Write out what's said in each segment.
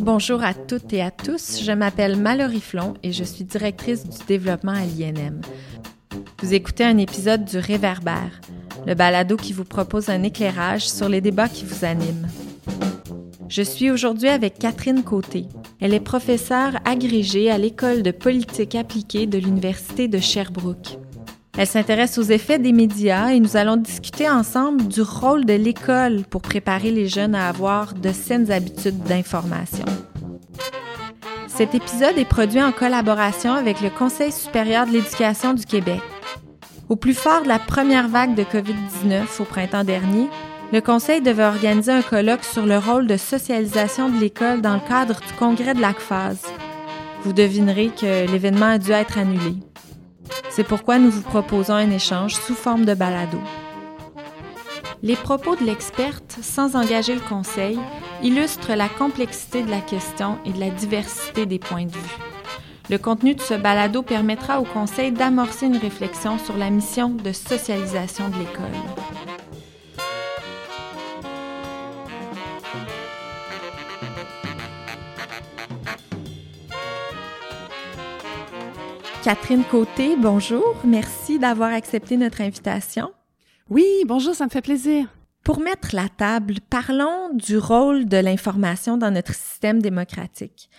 Bonjour à toutes et à tous, je m'appelle Mallory Flon et je suis directrice du développement à l'INM. Vous écoutez un épisode du Réverbère, le balado qui vous propose un éclairage sur les débats qui vous animent. Je suis aujourd'hui avec Catherine Côté. Elle est professeure agrégée à l'École de politique appliquée de l'Université de Sherbrooke. Elle s'intéresse aux effets des médias et nous allons discuter ensemble du rôle de l'école pour préparer les jeunes à avoir de saines habitudes d'information. Cet épisode est produit en collaboration avec le Conseil supérieur de l'éducation du Québec. Au plus fort de la première vague de COVID-19 au printemps dernier, le Conseil devait organiser un colloque sur le rôle de socialisation de l'école dans le cadre du congrès de l'ACFAS. Vous devinerez que l'événement a dû être annulé. C'est pourquoi nous vous proposons un échange sous forme de balado. Les propos de l'experte, sans engager le conseil, illustrent la complexité de la question et de la diversité des points de vue. Le contenu de ce balado permettra au conseil d'amorcer une réflexion sur la mission de socialisation de l'école. Catherine Côté, bonjour. Merci d'avoir accepté notre invitation. Oui, bonjour, ça me fait plaisir. Pour mettre la table, parlons du rôle de l'information dans notre système démocratique.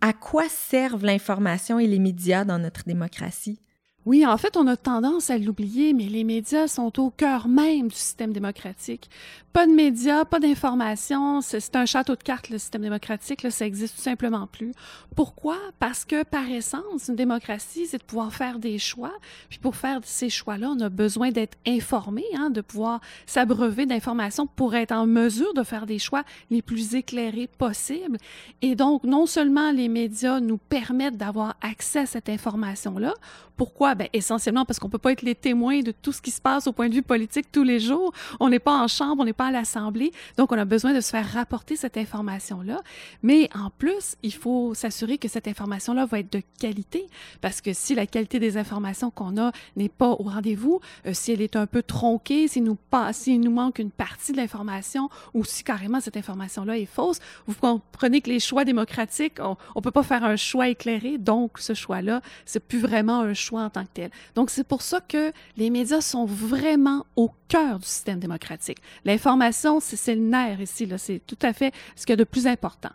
À quoi servent l'information et les médias dans notre démocratie? Oui, en fait, on a tendance à l'oublier, mais les médias sont au cœur même du système démocratique. Pas de médias, pas d'informations, c'est un château de cartes, le système démocratique, là, ça existe tout simplement plus. Pourquoi? Parce que, par essence, une démocratie, c'est de pouvoir faire des choix. Puis pour faire ces choix-là, on a besoin d'être informé, hein, de pouvoir s'abreuver d'informations pour être en mesure de faire des choix les plus éclairés possibles. Et donc, non seulement les médias nous permettent d'avoir accès à cette information-là, pourquoi? Ben, essentiellement parce qu'on peut pas être les témoins de tout ce qui se passe au point de vue politique tous les jours. On n'est pas en chambre, on n'est pas l'Assemblée. Donc, on a besoin de se faire rapporter cette information-là. Mais en plus, il faut s'assurer que cette information-là va être de qualité parce que si la qualité des informations qu'on a n'est pas au rendez-vous, euh, si elle est un peu tronquée, s'il nous, s'il nous manque une partie de l'information ou si carrément cette information-là est fausse, vous comprenez que les choix démocratiques, on, on peut pas faire un choix éclairé. Donc, ce choix-là, c'est plus vraiment un choix en tant que tel. Donc, c'est pour ça que les médias sont vraiment au cœur du système démocratique. C'est le nerf ici. C'est tout à fait ce qu'il y a de plus important.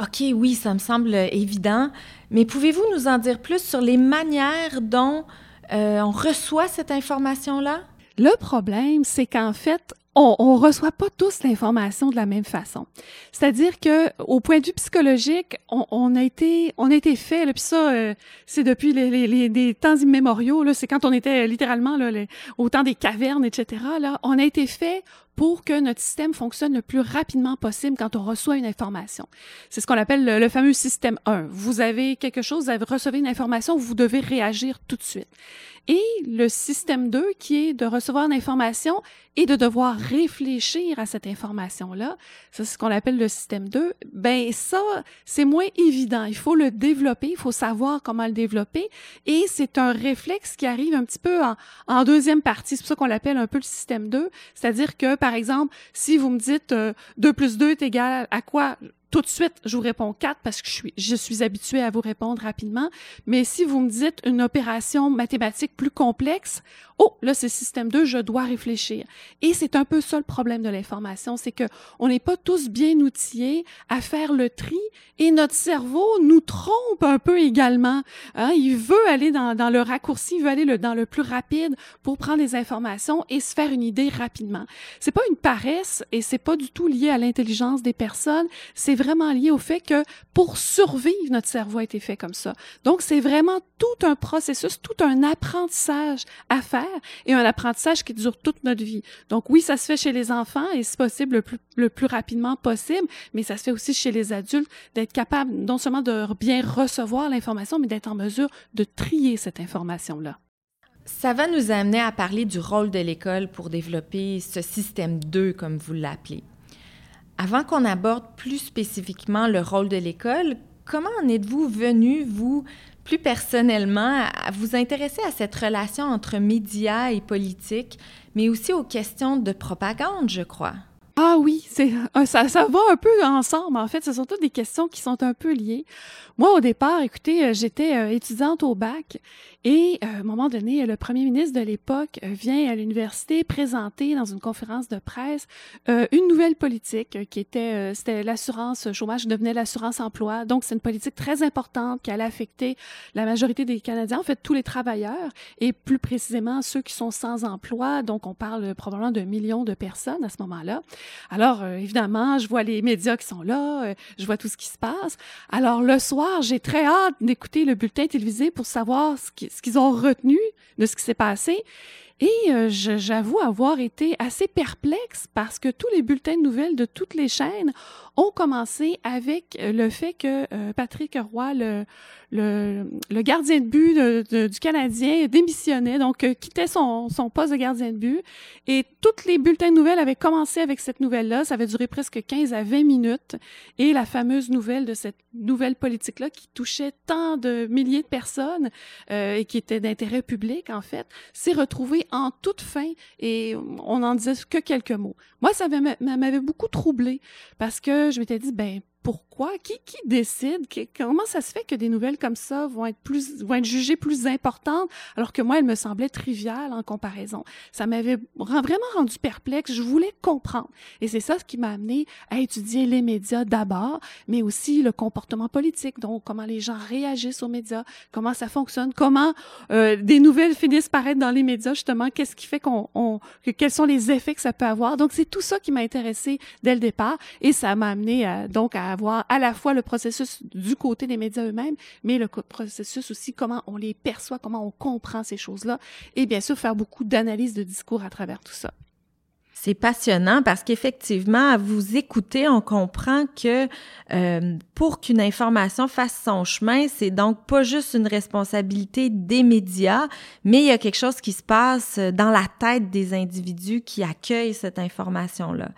OK, oui, ça me semble évident. Mais pouvez-vous nous en dire plus sur les manières dont euh, on reçoit cette information-là? Le problème, c'est qu'en fait, on, ne reçoit pas tous l'information de la même façon. C'est-à-dire que au point de vue psychologique, on, a été on a été fait, là, puis ça euh, c'est depuis les, les, les, temps immémoriaux là, c'est quand on était littéralement là, au temps des cavernes, etc. Là, on a été fait pour que notre système fonctionne le plus rapidement possible quand on reçoit une information. C'est ce qu'on appelle le, fameux système 1. Vous avez quelque chose, vous recevez une information, vous devez réagir tout de suite. Et le système 2, qui est de recevoir une information et de devoir réfléchir à cette information-là, c'est ce qu'on appelle le système 2, ben ça, c'est moins évident. Il faut le développer, il faut savoir comment le développer, et c'est un réflexe qui arrive un petit peu en, en deuxième partie. C'est pour ça qu'on l'appelle un peu le système 2, c'est-à-dire que par exemple, si vous me dites 2 euh, plus 2 est égal à quoi? Tout de suite, je vous réponds 4 parce que je suis, je suis habituée à vous répondre rapidement. Mais si vous me dites une opération mathématique plus complexe, oh, là, c'est système 2, je dois réfléchir. Et c'est un peu ça le problème de l'information, c'est que on n'est pas tous bien outillés à faire le tri et notre cerveau nous trompe un peu également. Hein? Il veut aller dans, dans, le raccourci, il veut aller le, dans le plus rapide pour prendre les informations et se faire une idée rapidement. C'est pas une paresse et c'est pas du tout lié à l'intelligence des personnes, c'est vraiment lié au fait que pour survivre, notre cerveau a été fait comme ça. Donc, c'est vraiment tout un processus, tout un apprentissage à faire et un apprentissage qui dure toute notre vie. Donc, oui, ça se fait chez les enfants et c'est possible le plus, le plus rapidement possible, mais ça se fait aussi chez les adultes d'être capable non seulement de bien recevoir l'information, mais d'être en mesure de trier cette information-là. Ça va nous amener à parler du rôle de l'école pour développer ce système 2, comme vous l'appelez. Avant qu'on aborde plus spécifiquement le rôle de l'école, comment en êtes-vous venu, vous, plus personnellement, à vous intéresser à cette relation entre médias et politique, mais aussi aux questions de propagande, je crois? Ah oui, c'est euh, ça, ça va un peu ensemble. En fait, ce sont toutes des questions qui sont un peu liées. Moi, au départ, écoutez, euh, j'étais euh, étudiante au bac et à un moment donné, le premier ministre de l'époque vient à l'université présenter dans une conférence de presse une nouvelle politique qui était c'était l'assurance chômage devenait l'assurance emploi. Donc c'est une politique très importante qui allait affecter la majorité des Canadiens, en fait tous les travailleurs et plus précisément ceux qui sont sans emploi. Donc on parle probablement de millions de personnes à ce moment-là. Alors, euh, évidemment, je vois les médias qui sont là, euh, je vois tout ce qui se passe. Alors, le soir, j'ai très hâte d'écouter le bulletin télévisé pour savoir ce qu'ils ont retenu de ce qui s'est passé. Et euh, j'avoue avoir été assez perplexe parce que tous les bulletins de nouvelles de toutes les chaînes ont commencé avec le fait que Patrick Roy, le, le, le gardien de but du Canadien démissionnait, donc euh, quittait son, son poste de gardien de but. Et toutes les bulletins de nouvelles avaient commencé avec cette nouvelle-là. Ça avait duré presque 15 à 20 minutes. Et la fameuse nouvelle de cette nouvelle politique-là qui touchait tant de milliers de personnes euh, et qui était d'intérêt public, en fait, s'est retrouvée en toute fin et on n'en disait que quelques mots. Moi, ça m'avait beaucoup troublé parce que je m'étais dit, ben pourquoi? Qui, qui décide? comment ça se fait que des nouvelles comme ça vont être plus, vont être jugées plus importantes, alors que moi, elles me semblaient triviales en comparaison? Ça m'avait vraiment rendu perplexe. Je voulais comprendre. Et c'est ça ce qui m'a amené à étudier les médias d'abord, mais aussi le comportement politique. Donc, comment les gens réagissent aux médias, comment ça fonctionne, comment euh, des nouvelles finissent par être dans les médias, justement, qu'est-ce qui fait qu'on, on, que, quels sont les effets que ça peut avoir. Donc, c'est tout ça qui m'a intéressé dès le départ et ça m'a amené à, donc à avoir à la fois le processus du côté des médias eux-mêmes, mais le processus aussi comment on les perçoit, comment on comprend ces choses-là, et bien sûr faire beaucoup d'analyse de discours à travers tout ça. C'est passionnant parce qu'effectivement, à vous écouter, on comprend que euh, pour qu'une information fasse son chemin, c'est donc pas juste une responsabilité des médias, mais il y a quelque chose qui se passe dans la tête des individus qui accueillent cette information-là.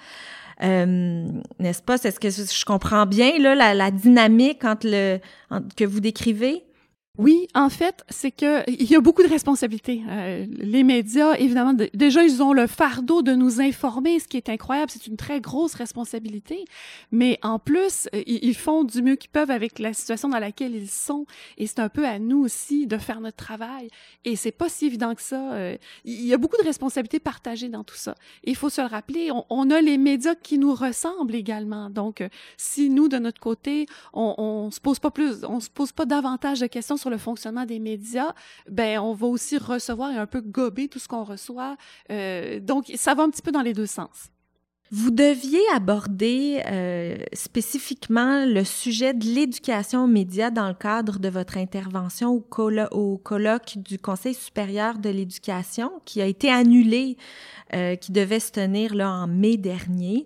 Euh, n'est-ce pas? Est-ce que je comprends bien là, la, la dynamique entre le, que vous décrivez? Oui, en fait, c'est que il y a beaucoup de responsabilités. Euh, les médias, évidemment, déjà ils ont le fardeau de nous informer, ce qui est incroyable. C'est une très grosse responsabilité. Mais en plus, euh, ils font du mieux qu'ils peuvent avec la situation dans laquelle ils sont. Et c'est un peu à nous aussi de faire notre travail. Et c'est pas si évident que ça. Euh, il y a beaucoup de responsabilités partagées dans tout ça. il faut se le rappeler. On, on, a les médias qui nous ressemblent également. Donc, si nous de notre côté, on, on se pose pas plus, on se pose pas davantage de questions sur le fonctionnement des médias, ben on va aussi recevoir et un peu gober tout ce qu'on reçoit. Euh, donc, ça va un petit peu dans les deux sens. Vous deviez aborder euh, spécifiquement le sujet de l'éducation aux médias dans le cadre de votre intervention au, colloque du Conseil supérieur de l'éducation qui a été annulé, euh, qui devait se tenir là en mai dernier.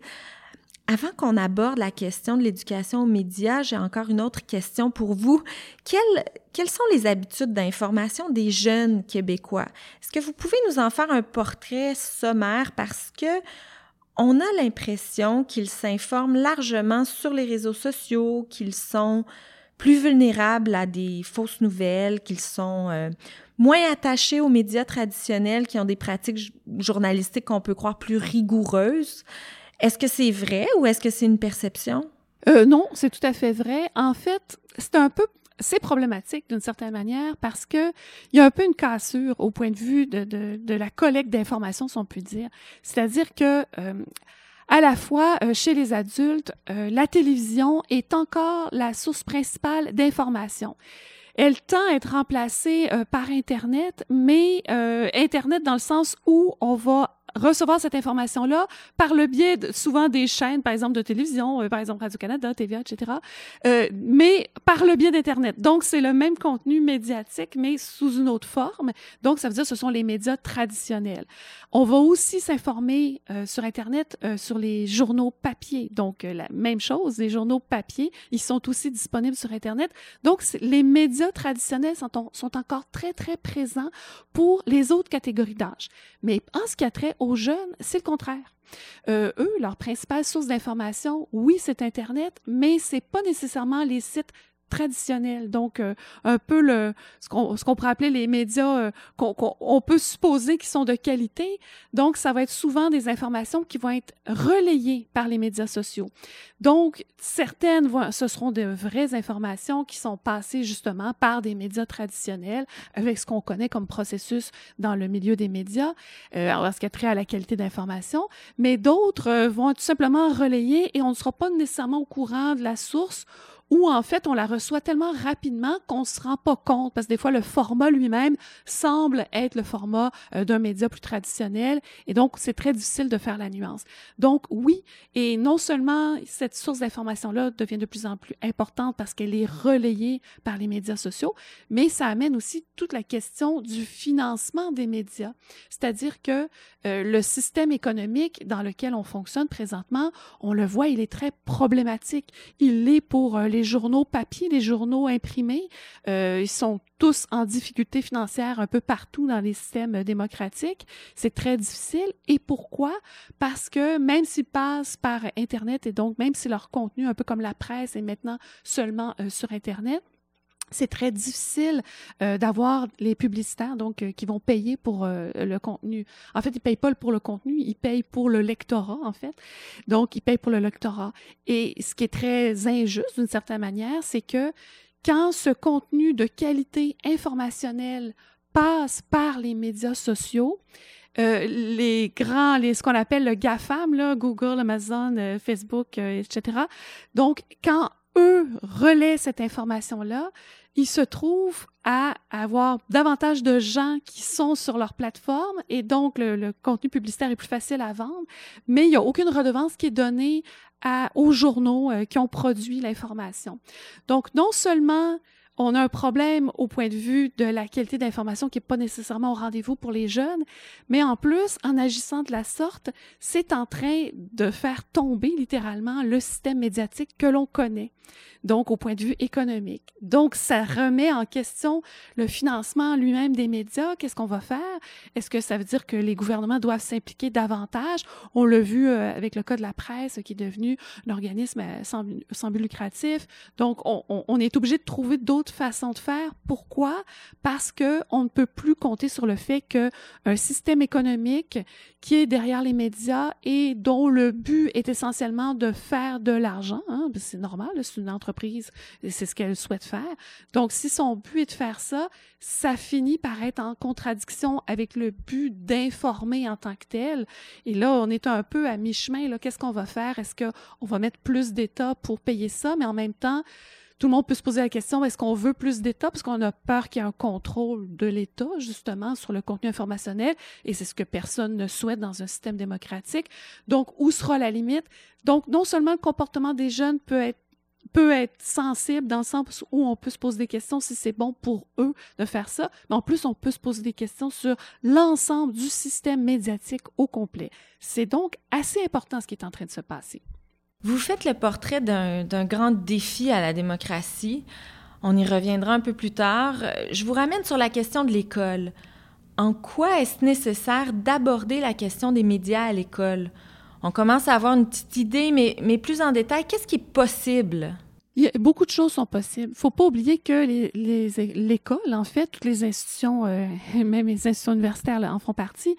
Avant qu'on aborde la question de l'éducation aux médias, j'ai encore une autre question pour vous. Quelles, sont les habitudes d'information des jeunes Québécois? Est-ce que vous pouvez nous en faire un portrait sommaire? Parce que on a l'impression qu'ils s'informent largement sur les réseaux sociaux, qu'ils sont plus vulnérables à des fausses nouvelles, qu'ils sont euh, moins attachés aux médias traditionnels qui ont des pratiques journalistiques qu'on peut croire plus rigoureuses. Est-ce que c'est vrai ou est-ce que c'est une perception? Euh, non, c'est tout à fait vrai. En fait, c'est un peu c'est problématique d'une certaine manière parce que il y a un peu une cassure au point de vue de, de, de la collecte d'informations, si on peut dire. C'est-à-dire que euh, à la fois euh, chez les adultes, euh, la télévision est encore la source principale d'information. Elle tend à être remplacée par Internet, mais Internet dans le sens où on va recevoir cette information-là par le biais de, souvent des chaînes, par exemple de télévision, euh, par exemple Radio-Canada, TVA, etc., euh, mais par le biais d'Internet. Donc, c'est le même contenu médiatique, mais sous une autre forme. Donc, ça veut dire que ce sont les médias traditionnels. On va aussi s'informer euh, sur Internet euh, sur les journaux papier. Donc, la même chose, les journaux papier, ils sont aussi disponibles sur Internet. Donc, les médias traditionnels sont, sont encore très, très présents pour les autres catégories d'âge. Mais en ce qui a trait aux jeunes, c'est le contraire. Euh, eux, leur principale source d'information, oui, c'est Internet, mais c'est pas nécessairement les sites traditionnels. Donc, euh, un peu le ce qu'on pourrait appeler les médias euh, qu'on on peut supposer qu'ils sont de qualité. Donc, ça va être souvent des informations qui vont être relayées par les médias sociaux. Donc, certaines ce seront de vraies informations qui sont passées justement par des médias traditionnels avec ce qu'on connaît comme processus dans le milieu des médias, euh, en ce qui a trait à la qualité d'information. Mais d'autres euh, vont tout simplement relayer et on ne sera pas nécessairement au courant de la source ou en fait on la reçoit tellement rapidement qu'on se rend pas compte parce que des fois le format lui-même semble être le format euh, d'un média plus traditionnel et donc c'est très difficile de faire la nuance. Donc oui, et non seulement cette source d'information là devient de plus en plus importante parce qu'elle est relayée par les médias sociaux, mais ça amène aussi toute la question du financement des médias. C'est-à-dire que euh, le système économique dans lequel on fonctionne présentement, on le voit, il est très problématique. Il l'est pour euh, les les journaux papier, les journaux imprimés, euh, ils sont tous en difficulté financière un peu partout dans les systèmes démocratiques. C'est très difficile. Et pourquoi? Parce que même s'ils passent par Internet et donc même si leur contenu, un peu comme la presse, est maintenant seulement euh, sur Internet, c'est très difficile euh, d'avoir les publicitaires donc euh, qui vont payer pour euh, le contenu. En fait, ils payent pas pour le contenu, ils payent pour le lectorat en fait. Donc ils payent pour le lectorat. Et ce qui est très injuste d'une certaine manière, c'est que quand ce contenu de qualité informationnelle passe par les médias sociaux, les grands, les, ce qu'on appelle le GAFAM, là, Google, Amazon, Facebook, etc. Donc, quand eux relaient cette information-là, ils se trouvent à avoir davantage de gens qui sont sur leur plateforme et donc le, contenu publicitaire est plus facile à vendre, mais il n'y a aucune redevance qui est donnée aux journaux euh, qui ont produit l'information. Donc non seulement on a un problème au point de vue de la qualité d'information qui n'est pas nécessairement au rendez-vous pour les jeunes, mais en plus, en agissant de la sorte, c'est en train de faire tomber littéralement le système médiatique que l'on connaît donc au point de vue économique. Donc, ça remet en question le financement lui-même des médias. Qu'est-ce qu'on va faire? Est-ce que ça veut dire que les gouvernements doivent s'impliquer davantage? On l'a vu euh, avec le cas de la presse qui est devenu un organisme euh, sans, but lucratif. Donc, on, on est obligé de trouver d'autres façons de faire. Pourquoi? Parce que on ne peut plus compter sur le fait que un système économique qui est derrière les médias et dont le but est essentiellement de faire de l'argent, hein, c'est normal, c'est une entreprise c'est ce qu'elle souhaite faire. Donc, si son but est de faire ça, ça finit par être en contradiction avec le but d'informer en tant que tel. Et là, on est un peu à mi-chemin. Qu'est-ce qu'on va faire? Est-ce qu'on va mettre plus d'État pour payer ça? Mais en même temps, tout le monde peut se poser la question, est-ce qu'on veut plus d'État? Parce qu'on a peur qu'il y ait un contrôle de l'État, justement, sur le contenu informationnel, et c'est ce que personne ne souhaite dans un système démocratique. Donc, où sera la limite? Donc, non seulement le comportement des jeunes peut être sensible dans le sens où on peut se poser des questions si c'est bon pour eux de faire ça, mais en plus on peut se poser des questions sur l'ensemble du système médiatique au complet. C'est donc assez important ce qui est en train de se passer. Vous faites le portrait d'un grand défi à la démocratie. On y reviendra un peu plus tard. Je vous ramène sur la question de l'école. En quoi est-ce nécessaire d'aborder la question des médias à l'école? on commence à avoir une petite idée, mais, mais plus en détail, qu'est-ce qui est possible? Il beaucoup de choses sont possibles. Faut pas oublier que l'école, les, en fait, toutes les institutions, euh, même les institutions universitaires en font partie,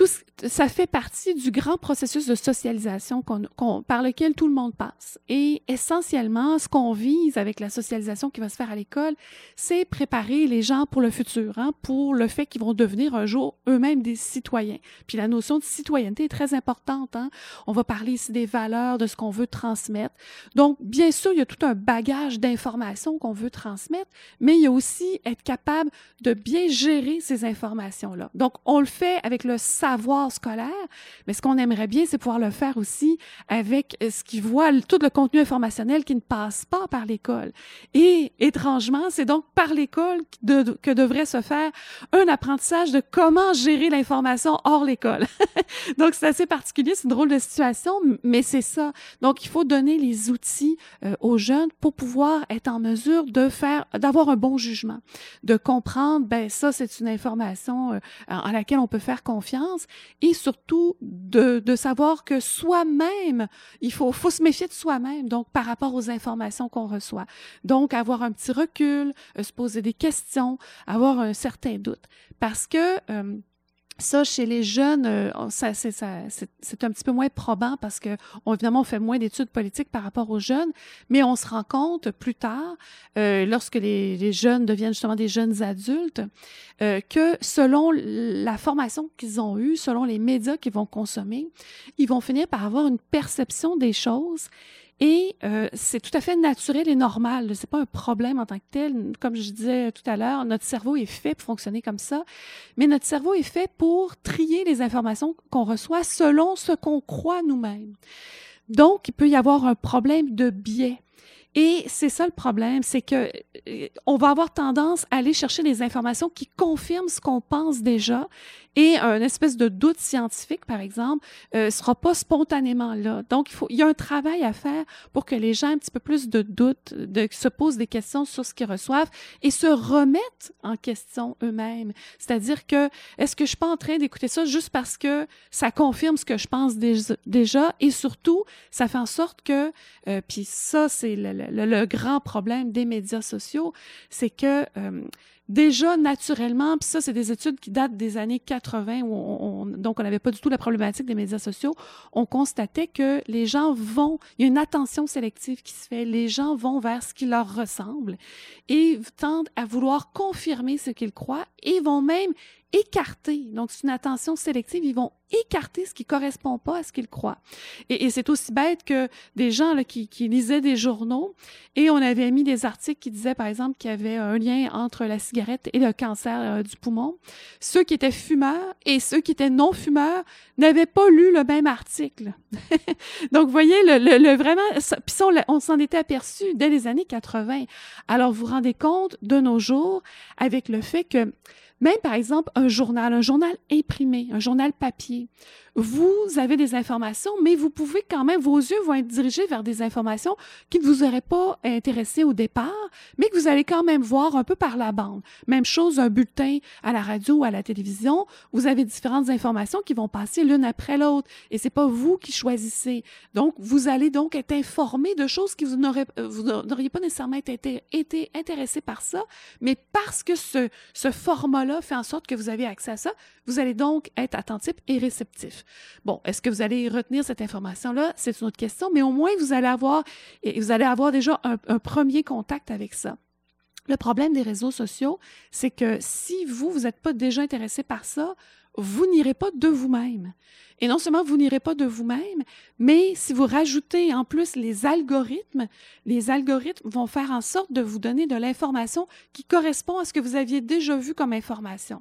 tout ça fait partie du grand processus de socialisation qu'on, par lequel tout le monde passe. Et essentiellement, ce qu'on vise avec la socialisation qui va se faire à l'école, c'est préparer les gens pour le futur, hein, pour le fait qu'ils vont devenir un jour eux-mêmes des citoyens. Puis la notion de citoyenneté est très importante. Hein. On va parler ici des valeurs, de ce qu'on veut transmettre. Donc, bien sûr, il y a tout un bagage d'informations qu'on veut transmettre, mais il y a aussi être capable de bien gérer ces informations-là. Donc, on le fait avec le savoir scolaire, mais ce qu'on aimerait bien, c'est pouvoir le faire aussi avec euh, ce qui voit tout le contenu informationnel qui ne passe pas par l'école. Et étrangement, c'est donc par l'école que devrait se faire un apprentissage de comment gérer l'information hors l'école. donc c'est assez particulier, c'est une drôle de situation, mais c'est ça. Donc il faut donner les outils euh, aux jeunes pour pouvoir être en mesure de faire, d'avoir un bon jugement, de comprendre, ben ça c'est une information euh, à laquelle on peut faire confiance et surtout de, de savoir que soi-même, il faut, faut se méfier de soi-même, donc par rapport aux informations qu'on reçoit. Donc, avoir un petit recul, euh, se poser des questions, avoir un certain doute. Parce que... Euh, ça, chez les jeunes, euh, ça, c'est, un petit peu moins probant parce que, évidemment, on fait moins d'études politiques par rapport aux jeunes, mais on se rend compte plus tard, euh, lorsque les, les, jeunes deviennent justement des jeunes adultes, euh, que selon la formation qu'ils ont eue, selon les médias qu'ils vont consommer, ils vont finir par avoir une perception des choses et euh, c'est tout à fait naturel et normal. C'est pas un problème en tant que tel. Comme je disais tout à l'heure, notre cerveau est fait pour fonctionner comme ça. Mais notre cerveau est fait pour trier les informations qu'on reçoit selon ce qu'on croit nous-mêmes. Donc, il peut y avoir un problème de biais. Et c'est ça le problème, c'est que euh, on va avoir tendance à aller chercher des informations qui confirment ce qu'on pense déjà et un espèce de doute scientifique, par exemple, euh, sera pas spontanément là. Donc, il faut, il y a un travail à faire pour que les gens aient un petit peu plus de doute, de se posent des questions sur ce qu'ils reçoivent et se remettent en question eux-mêmes. C'est-à-dire que, est-ce que je suis pas en train d'écouter ça juste parce que ça confirme ce que je pense déjà et surtout, ça fait en sorte que, euh, puis ça, c'est le, le, le, grand problème des médias sociaux, c'est que euh, déjà naturellement, puis ça, c'est des études qui datent des années 80, où on, donc on n'avait pas du tout la problématique des médias sociaux, on constatait que les gens vont, il y a une attention sélective qui se fait, les gens vont vers ce qui leur ressemble et tendent à vouloir confirmer ce qu'ils croient et vont même écarter, donc c'est une attention sélective, ils vont écarter ce qui correspond pas à ce qu'ils croient. Et, et c'est aussi bête que des gens là, qui, qui, lisaient des journaux et on avait mis des articles qui disaient, par exemple, qu'il y avait un lien entre la cigarette et le cancer euh, du poumon. Ceux qui étaient fumeurs et ceux qui étaient non-fumeurs n'avaient pas lu le même article. donc, vous voyez, le, le, le vraiment, puis on, on s'en était aperçu dès les années 80. Alors, vous vous rendez compte de nos jours avec le fait que même par exemple un journal, un journal imprimé, un journal papier, vous avez des informations, mais vous pouvez quand même, vos yeux vont être dirigés vers des informations qui ne vous auraient pas intéressé au départ, mais que vous allez quand même voir un peu par la bande. Même chose, un bulletin à la radio ou à la télévision, vous avez différentes informations qui vont passer l'une après l'autre, et c'est pas vous qui choisissez. Donc, vous allez donc être informé de choses qui vous n'auriez pas nécessairement été, été intéressé par ça, mais parce que ce format-là fait en sorte que vous avez accès à ça, vous allez donc être attentif et réceptif. Bon, est-ce que vous allez retenir cette information-là? C'est une autre question, mais au moins vous allez avoir, déjà un, un premier contact avec ça. Le problème des réseaux sociaux, c'est que si vous, vous n'êtes pas déjà intéressé par ça, vous n'irez pas de vous-même. Et non seulement vous n'irez pas de vous-même, mais si vous rajoutez en plus les algorithmes, les algorithmes vont faire en sorte de vous donner de l'information qui correspond à ce que vous aviez déjà vu comme information.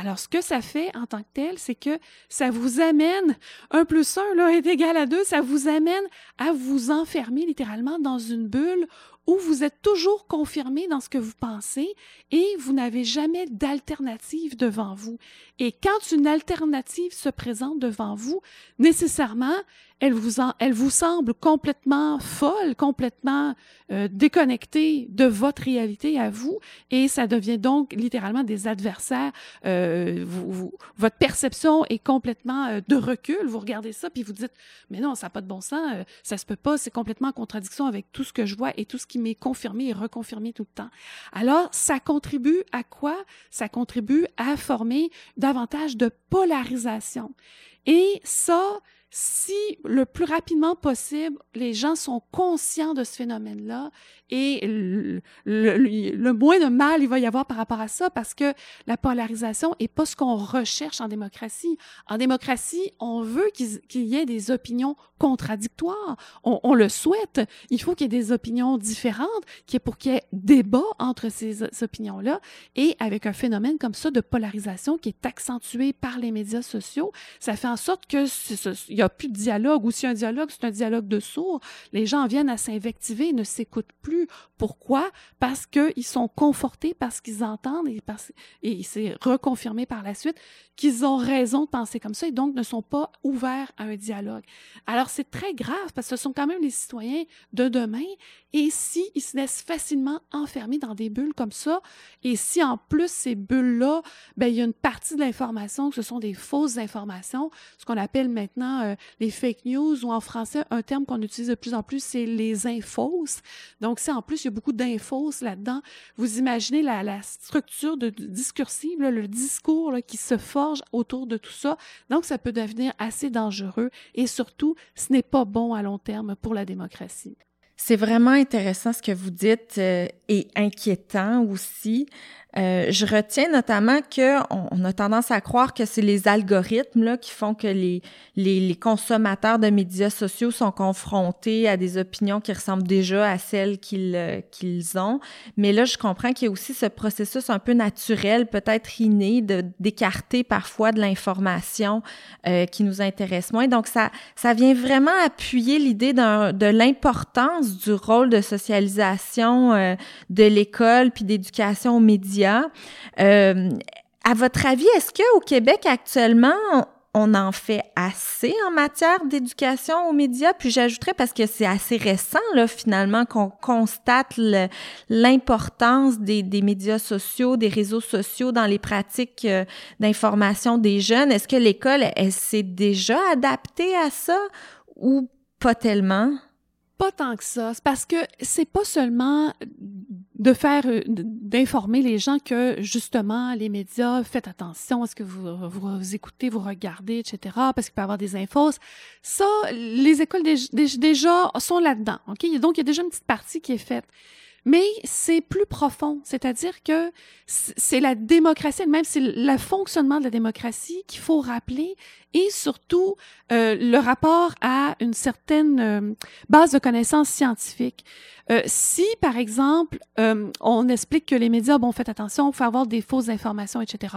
Alors, ce que ça fait en tant que tel, c'est que ça vous amène, un plus un là, est égal à deux, ça vous amène à vous enfermer littéralement dans une bulle où vous êtes toujours confirmé dans ce que vous pensez et vous n'avez jamais d'alternative devant vous. Et quand une alternative se présente devant vous, nécessairement, elle vous, en, elle vous semble complètement folle, complètement euh, déconnectée de votre réalité à vous, et ça devient donc littéralement des adversaires. Euh, vous, vous, votre perception est complètement euh, de recul. Vous regardez ça, puis vous dites, mais non, ça n'a pas de bon sens, euh, ça se peut pas, c'est complètement en contradiction avec tout ce que je vois et tout ce qui m'est confirmé et reconfirmé tout le temps. Alors, ça contribue à quoi? Ça contribue à former davantage de polarisation. Et ça, si le plus rapidement possible, les gens sont conscients de ce phénomène-là et le, moins de mal il va y avoir par rapport à ça parce que la polarisation est pas ce qu'on recherche en démocratie. En démocratie, on veut qu'il y ait des opinions contradictoires. On, le souhaite. Il faut qu'il y ait des opinions différentes qui pour qu'il y ait débat entre ces, opinions-là. Et avec un phénomène comme ça de polarisation qui est accentué par les médias sociaux, ça fait en sorte que il y a plus de dialogue ou si un dialogue, c'est un dialogue de sourds. Les gens viennent à s'invectiver, ne s'écoutent plus Pourquoi? Parce qu'ils sont confortés, parce qu'ils entendent et, parce, et c'est reconfirmé par la suite qu'ils ont raison de penser comme ça et donc ne sont pas ouverts à un dialogue. Alors c'est très grave parce que ce sont quand même les citoyens de demain et si se laissent facilement enfermer dans des bulles comme ça et si en plus ces bulles-là, ben il y a une partie de l'information que ce sont des fausses informations, ce qu'on appelle maintenant euh, les fake news ou en français un terme qu'on utilise de plus en plus c'est les infos. Donc en plus il y a beaucoup d'infos là-dedans, vous imaginez la, structure de, discursive, le discours qui se forme autour de tout ça. Donc, ça peut devenir assez dangereux et surtout, ce n'est pas bon à long terme pour la démocratie. C'est vraiment intéressant ce que vous dites euh, et inquiétant aussi. Euh, je retiens notamment que on, a tendance à croire que c'est les algorithmes là, qui font que les, les, les, consommateurs de médias sociaux sont confrontés à des opinions qui ressemblent déjà à celles qu'ils euh, qu'ils ont. Mais là, je comprends qu'il y a aussi ce processus un peu naturel, peut-être inné, de d'écarter parfois de l'information euh, qui nous intéresse moins. Donc ça ça vient vraiment appuyer l'idée de l'importance du rôle de socialisation euh, de l'école puis d'éducation aux médias euh, à votre avis, est-ce qu'au Québec actuellement, on en fait assez en matière d'éducation aux médias? Puis j'ajouterais, parce que c'est assez récent, finalement, qu'on constate l'importance des, médias sociaux, des réseaux sociaux dans les pratiques euh, d'information des jeunes. Est-ce que l'école, elle s'est déjà adaptée à ça ou pas tellement? Pas tant que ça. C'est parce que c'est pas seulement de faire, euh, d'informer les gens que justement les médias, faites attention à ce que vous, vous, écoutez, vous regardez, etc. Parce qu'il peut y avoir des infos. Ça, les écoles déjà sont là-dedans. Ok, donc il y a déjà une petite partie qui est faite. Mais c'est plus profond, c'est-à-dire que c'est la démocratie elle-même, c'est le fonctionnement de la démocratie qu'il faut rappeler et surtout euh, le rapport à une certaine euh, base de connaissances scientifiques. Euh, si, par exemple, on explique que les médias, bon, faites attention, il faut avoir des fausses informations, etc.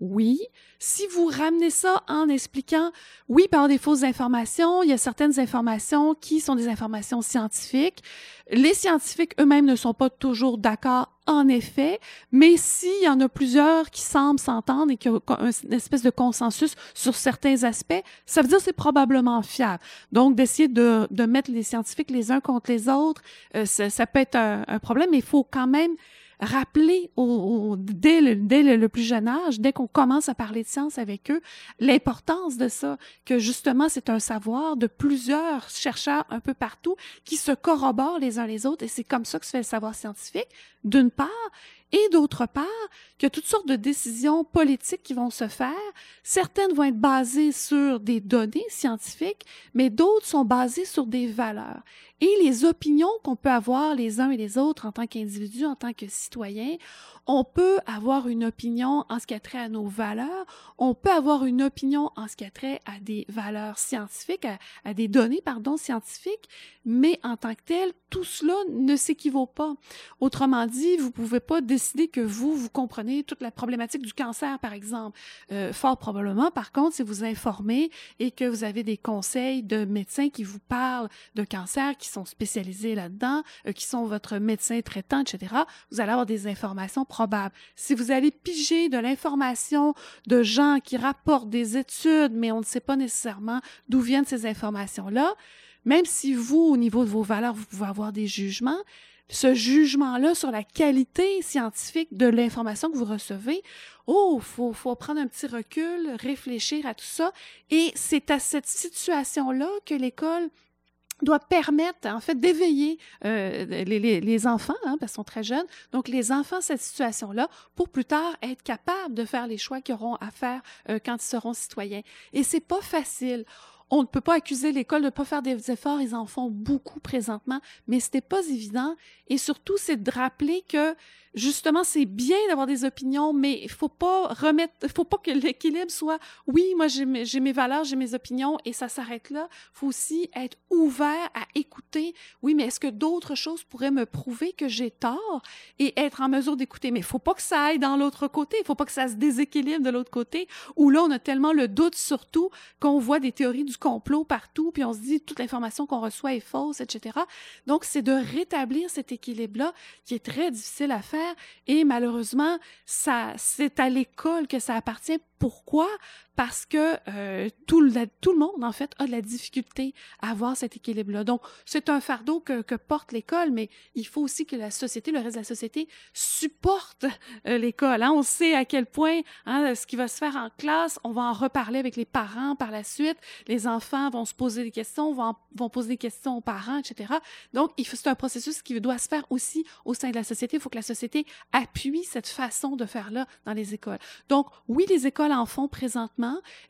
Oui. Si vous ramenez ça en expliquant, oui, par des fausses informations, il y a certaines informations qui sont des informations scientifiques. Les scientifiques eux-mêmes ne sont pas toujours d'accord, en effet, mais s'il y en a plusieurs qui semblent s'entendre et qui ont une espèce de consensus sur certains aspects, ça veut dire que c'est probablement fiable. Donc, d'essayer de, de mettre les scientifiques les uns contre les autres, euh, ça, peut être un, un problème, mais il faut quand même rappeler au, dès, le, dès le, plus jeune âge, dès qu'on commence à parler de science avec eux, l'importance de ça, que justement c'est un savoir de plusieurs chercheurs un peu partout qui se corroborent les uns les autres et c'est comme ça que se fait le savoir scientifique, d'une part, et d'autre part, qu'il y a toutes sortes de décisions politiques qui vont se faire. Certaines vont être basées sur des données scientifiques, mais d'autres sont basées sur des valeurs. Et les opinions qu'on peut avoir les uns et les autres en tant qu'individus, en tant que citoyens, on peut avoir une opinion en ce qui a trait à nos valeurs, on peut avoir une opinion en ce qui a trait à des valeurs scientifiques, à, des données, pardon, scientifiques, mais en tant que tel, tout cela ne s'équivaut pas. Autrement dit, vous pouvez pas décider que vous, vous comprenez toute la problématique du cancer, par exemple. Euh, fort probablement, par contre, si vous informez et que vous avez des conseils de médecins qui vous parlent de cancer, sont spécialisés là-dedans, euh, qui sont votre médecin traitant, etc., vous allez avoir des informations probable. Si vous allez piger de l'information de gens qui rapportent des études, mais on ne sait pas nécessairement d'où viennent ces informations-là, même si vous, au niveau de vos valeurs, vous pouvez avoir des jugements, ce jugement-là sur la qualité scientifique de l'information que vous recevez, oh, faut prendre un petit recul, réfléchir à tout ça. Et c'est à cette situation-là que l'école doit permettre en fait d'éveiller euh, les, enfants hein, parce qu'ils sont très jeunes. Donc les enfants cette situation là pour plus tard être capables de faire les choix qu'ils auront à faire euh, quand ils seront citoyens. Et c'est pas facile on ne peut pas accuser l'école de ne pas faire des efforts, ils en font beaucoup présentement, mais ce n'est pas évident. Et surtout, c'est de rappeler que justement, c'est bien d'avoir des opinions, mais il faut pas remettre, il faut pas que l'équilibre soit, oui, moi j'ai mes, mes, valeurs, j'ai mes opinions et ça s'arrête là. faut aussi être ouvert à écouter, oui, mais est-ce que d'autres choses pourraient me prouver que j'ai tort et être en mesure d'écouter? Mais il faut pas que ça aille dans l'autre côté, il faut pas que ça se déséquilibre de l'autre côté, où là, on a tellement le doute surtout qu'on voit des théories du complot partout, puis on se dit toute l'information qu'on reçoit est fausse, etc. Donc, c'est de rétablir cet équilibre-là qui est très difficile à faire et malheureusement, ça, c'est à l'école que ça appartient. Pourquoi? parce que euh, tout, le, tout le monde, en fait, a de la difficulté à avoir cet équilibre-là. Donc, c'est un fardeau que, que porte l'école, mais il faut aussi que la société, le reste de la société, supporte euh, l'école. Hein. On sait à quel point hein, ce qui va se faire en classe, on va en reparler avec les parents par la suite. Les enfants vont se poser des questions, vont, vont poser des questions aux parents, etc. Donc, c'est un processus qui doit se faire aussi au sein de la société. Il faut que la société appuie cette façon de faire-là dans les écoles. Donc, oui, les écoles en font présentement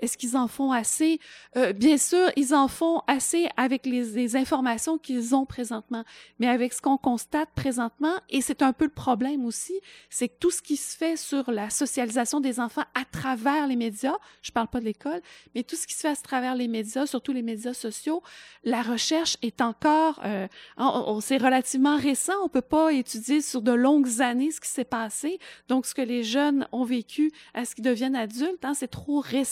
est-ce qu'ils en font assez? Euh, bien sûr, ils en font assez avec les, informations qu'ils ont présentement, mais avec ce qu'on constate présentement, et c'est un peu le problème aussi, c'est que tout ce qui se fait sur la socialisation des enfants à travers les médias, je parle pas de l'école, mais tout ce qui se fait à travers les médias, surtout les médias sociaux, la recherche est encore, euh, c'est relativement récent, on peut pas étudier sur de longues années ce qui s'est passé, donc ce que les jeunes ont vécu à ce qu'ils deviennent adultes, hein, c'est trop récent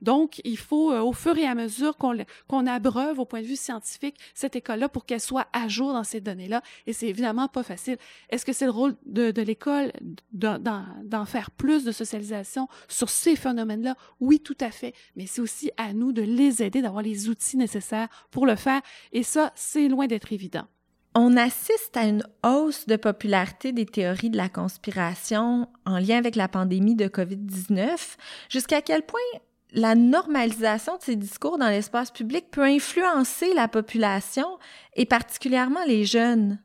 donc, il faut, euh, au fur et à mesure qu'on abreuve au point de vue scientifique cette école-là pour qu'elle soit à jour dans ces données-là. Et c'est évidemment pas facile. Est-ce que c'est le rôle de, de l'école d'en faire plus de socialisation sur ces phénomènes-là? Oui, tout à fait. Mais c'est aussi à nous de les aider, d'avoir les outils nécessaires pour le faire. Et ça, c'est loin d'être évident. On assiste à une hausse de popularité des théories de la conspiration en lien avec la pandémie de COVID-19. Jusqu'à quel point la normalisation de ces discours dans l'espace public peut influencer la population et particulièrement les jeunes?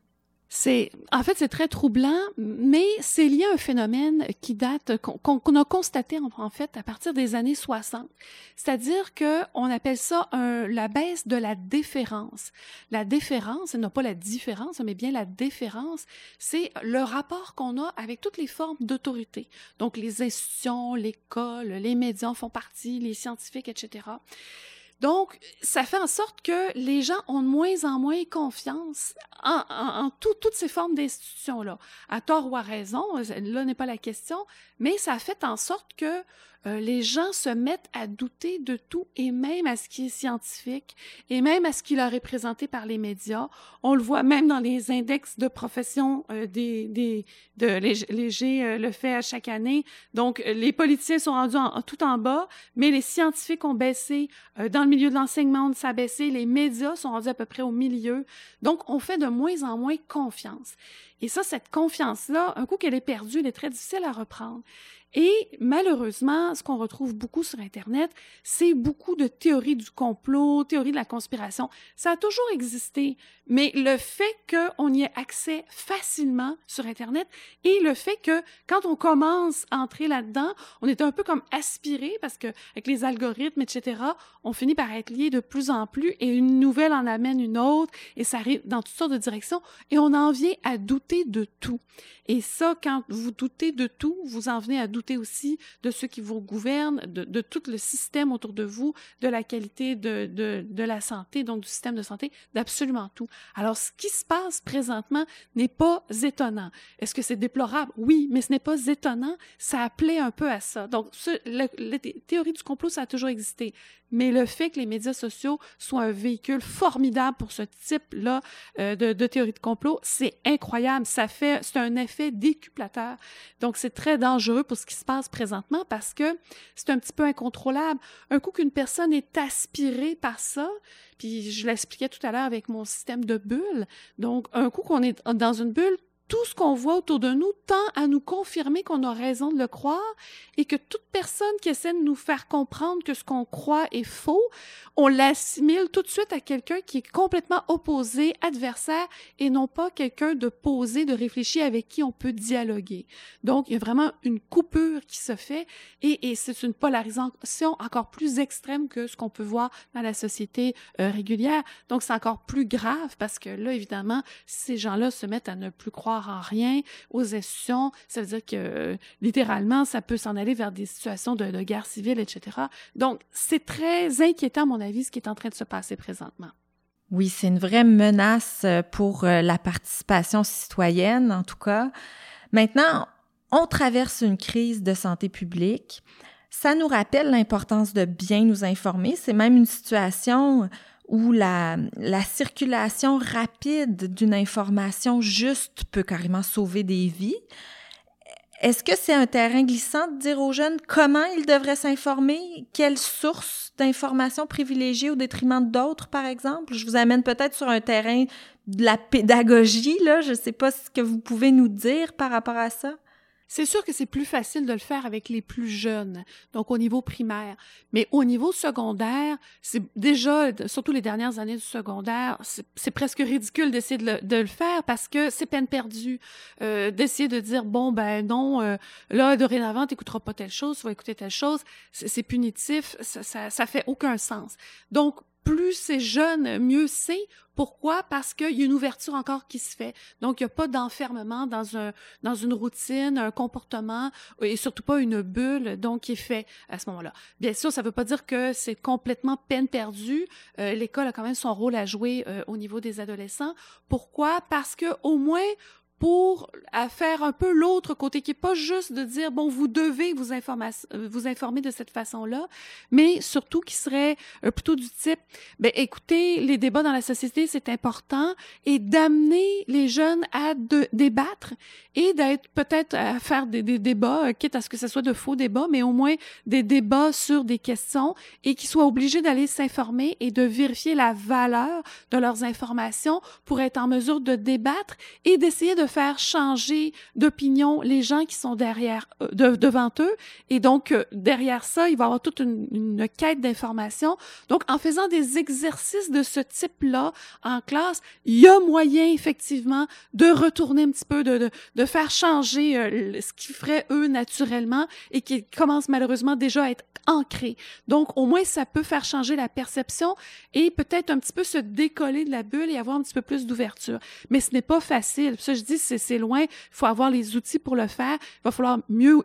C'est, en fait, c'est très troublant, mais c'est lié à un phénomène qui date, qu'on a constaté en, fait à partir des années 60. C'est-à-dire que on appelle ça la baisse de la déférence. La déférence, non pas la différence, mais bien la déférence, c'est le rapport qu'on a avec toutes les formes d'autorité. Donc les institutions, l'école, les médias font partie, les scientifiques, etc. Donc, ça fait en sorte que les gens ont de moins en moins confiance en, en, toutes ces formes d'institutions-là. À tort ou à raison, là n'est pas la question, mais ça fait en sorte que euh, les gens se mettent à douter de tout et même à ce qui est scientifique et même à ce qui leur est présenté par les médias. On le voit même dans les index de profession euh, des, des de Léger euh, le fait à chaque année. Donc les politiciens sont rendus tout en bas, mais les scientifiques ont baissé. dans le milieu de l'enseignement, ça a baissé. Les médias sont rendus à peu près au milieu. Donc on fait de moins en moins confiance. Et ça, cette confiance-là, un coup qu'elle est perdue, elle est très difficile à reprendre. Et malheureusement, ce qu'on retrouve beaucoup sur Internet, c'est beaucoup de théories du complot, théories de la conspiration. Ça a toujours existé, mais le fait qu'on y ait accès facilement sur Internet et le fait que quand on commence à entrer là-dedans, on est un peu comme aspiré parce que avec les algorithmes, etc., on finit par être lié de plus en plus et une nouvelle en amène une autre et ça arrive dans toutes sortes de directions et on en vient à douter de tout. Et ça, quand vous doutez de tout, vous en venez à douter aussi de ceux qui vous gouvernent, de, tout le système autour de vous, de la qualité de, de, de la santé, donc du système de santé, d'absolument tout. Alors, ce qui se passe présentement n'est pas étonnant. Est-ce que c'est déplorable? Oui, mais ce n'est pas étonnant. Ça appelait un peu à ça. Donc, ce, la théorie du complot, ça a toujours existé mais le fait que les médias sociaux soient un véhicule formidable pour ce type-là euh, de, de, théorie de complot, c'est incroyable. Ça fait, c'est un effet décuplateur. Donc, c'est très dangereux pour ce qui se passe présentement parce que c'est un petit peu incontrôlable. Un coup qu'une personne est aspirée par ça, puis je l'expliquais tout à l'heure avec mon système de bulles. Donc, un coup qu'on est dans une bulle, tout ce qu'on voit autour de nous tend à nous confirmer qu'on a raison de le croire et que toute personne qui essaie de nous faire comprendre que ce qu'on croit est faux, on l'assimile tout de suite à quelqu'un qui est complètement opposé, adversaire et non pas quelqu'un de posé, de réfléchi avec qui on peut dialoguer. Donc, il y a vraiment une coupure qui se fait et, et c'est une polarisation encore plus extrême que ce qu'on peut voir dans la société euh, régulière. Donc, c'est encore plus grave parce que là, évidemment, ces gens-là se mettent à ne plus croire en rien aux institutions. Ça veut dire que littéralement, ça peut s'en aller vers des situations de, de guerre civile, etc. Donc, c'est très inquiétant, à mon avis, ce qui est en train de se passer présentement. Oui, c'est une vraie menace euh, pour euh, la participation citoyenne, en tout cas. Maintenant, on traverse une crise de santé publique. Ça nous rappelle l'importance de bien nous informer. C'est même une situation où la, la circulation rapide d'une information juste peut carrément sauver des vies. Est-ce que c'est un terrain glissant de dire aux jeunes comment ils devraient s'informer, quelles sources d'informations privilégiées au détriment d'autres, par exemple? Je vous amène peut-être sur un terrain de la pédagogie, là. Je ne sais pas ce que vous pouvez nous dire par rapport à ça. C'est sûr que c'est plus facile de le faire avec les plus jeunes, donc au niveau primaire. Mais au niveau secondaire, c'est déjà, surtout les dernières années du secondaire, c'est presque ridicule d'essayer de, le faire parce que c'est peine perdue. Euh, d'essayer de dire, bon, ben non, euh, là, dorénavant, t'écouteras pas telle chose, tu vas écouter telle chose, c'est punitif, ça, ça, ça fait aucun sens. Donc, plus c'est jeune, mieux c'est. Pourquoi? Parce qu'il y a une ouverture encore qui se fait. Donc, il n'y a pas d'enfermement dans, un, dans une routine, un comportement, et surtout pas une bulle, donc, qui est fait à ce moment-là. Bien sûr, ça ne veut pas dire que c'est complètement peine perdue. Euh, L'école a quand même son rôle à jouer euh, au niveau des adolescents. Pourquoi? Parce que au moins, pour faire un peu l'autre côté, qui est pas juste de dire, bon, vous devez vous, informer, vous informer de cette façon-là, mais surtout qui serait euh, plutôt du type, ben, écoutez, les débats dans la société, c'est important, et d'amener les jeunes à débattre et d'être peut-être à faire des, des, débats, euh, quitte à ce que ce soit de faux débats, mais au moins des débats sur des questions et qu'ils soient obligés d'aller s'informer et de vérifier la valeur de leurs informations pour être en mesure de débattre et d'essayer de faire changer d'opinion les gens qui sont derrière, euh, devant eux. Et donc, euh, derrière ça, il va y avoir toute une, une quête d'information. Donc, en faisant des exercices de ce type-là en classe, il y a moyen, effectivement, de retourner un petit peu, de, de, de faire changer euh, ce qu'ils feraient eux naturellement et qui commence malheureusement déjà à être ancré. Donc, au moins, ça peut faire changer la perception et peut-être un petit peu se décoller de la bulle et avoir un petit peu plus d'ouverture. Mais ce n'est pas facile. Ça, je dis, c'est loin. Il faut avoir les outils pour le faire. Il va falloir mieux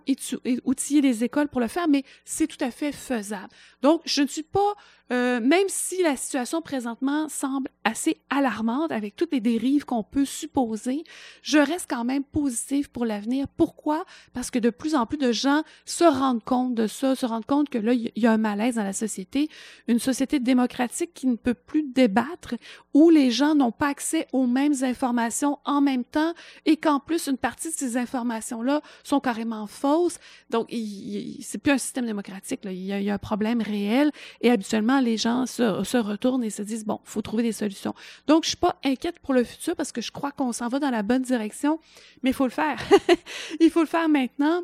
outiller les écoles pour le faire, mais c'est tout à fait faisable. Donc, je ne suis pas euh, même si la situation présentement semble assez alarmante avec toutes les dérives qu'on peut supposer, je reste quand même positive pour l'avenir. Pourquoi? Parce que de plus en plus de gens se rendent compte de ça, se rendent compte que là, il y a un malaise dans la société, une société démocratique qui ne peut plus débattre, où les gens n'ont pas accès aux mêmes informations en même temps et qu'en plus, une partie de ces informations-là sont carrément fausses. Donc, c'est plus un système démocratique. Il, y a, un problème réel et habituellement, les gens se, se retournent et se disent, bon, faut trouver des solutions. Donc, je suis pas inquiète pour le futur parce que je crois qu'on s'en va dans la bonne direction, mais il faut le faire. il faut le faire maintenant.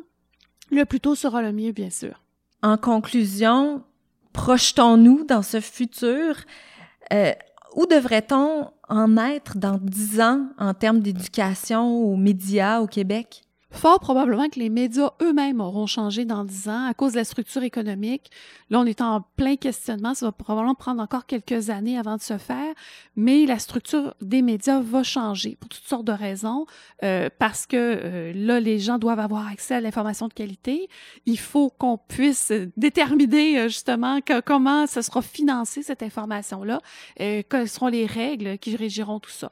Le plus tôt sera le mieux, bien sûr. En conclusion, projetons-nous dans ce futur. Euh, où devrait-on en être dans dix ans en termes d'éducation aux médias au Québec? Fort probablement que les médias eux-mêmes auront changé dans dix ans à cause de la structure économique. Là, on est en plein questionnement. Ça va probablement prendre encore quelques années avant de se faire, mais la structure des médias va changer pour toutes sortes de raisons. Euh, parce que euh, là, les gens doivent avoir accès à l'information de qualité. Il faut qu'on puisse déterminer euh, justement comment ça sera financé cette information-là, euh, quelles seront les règles qui régiront tout ça.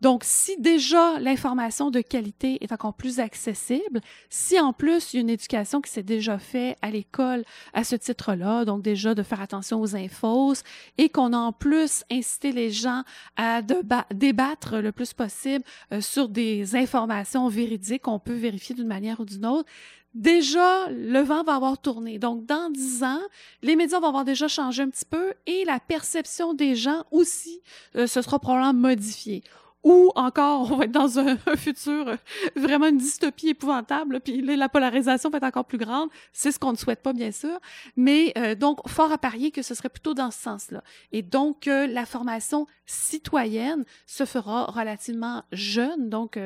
Donc, si déjà l'information de qualité est encore plus accessible, si en plus il y a une éducation qui s'est déjà faite à l'école à ce titre-là, donc déjà de faire attention aux infos, et qu'on a en plus incité les gens à débattre le plus possible euh, sur des informations véridiques qu'on peut vérifier d'une manière ou d'une autre, déjà, le vent va avoir tourné. Donc, dans dix ans, les médias vont avoir déjà changé un petit peu et la perception des gens aussi euh, se sera probablement modifiée ou encore on va être dans un, futur euh, vraiment une dystopie épouvantable, puis la polarisation va être encore plus grande. C'est ce qu'on ne souhaite pas, bien sûr. Mais euh, donc, fort à parier que ce serait plutôt dans ce sens-là. Et donc, euh, la formation citoyenne se fera relativement jeune, donc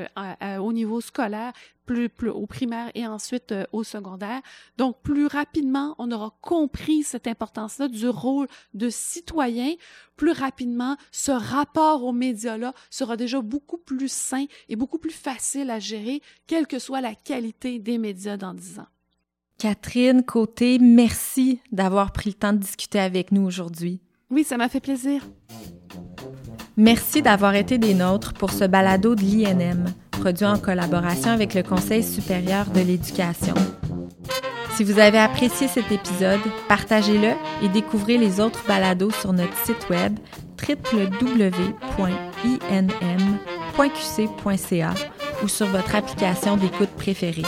au niveau scolaire, plus, plus au primaire et ensuite euh, au secondaire. Donc, plus rapidement, on aura compris cette importance-là du rôle de citoyen. Plus rapidement, ce rapport aux médias-là sera déjà beaucoup plus sain et beaucoup plus facile à gérer, quelle que soit la qualité des médias dans dix ans. Catherine Côté, merci d'avoir pris le temps de discuter avec nous aujourd'hui. Oui, ça m'a fait plaisir. Merci d'avoir été des nôtres pour ce balado de l'INM, produit en collaboration avec le Conseil supérieur de l'éducation. Si vous avez apprécié cet épisode, partagez-le et découvrez les autres balados sur notre site web www.inm.qc.ca ou sur votre application d'écoute préférée.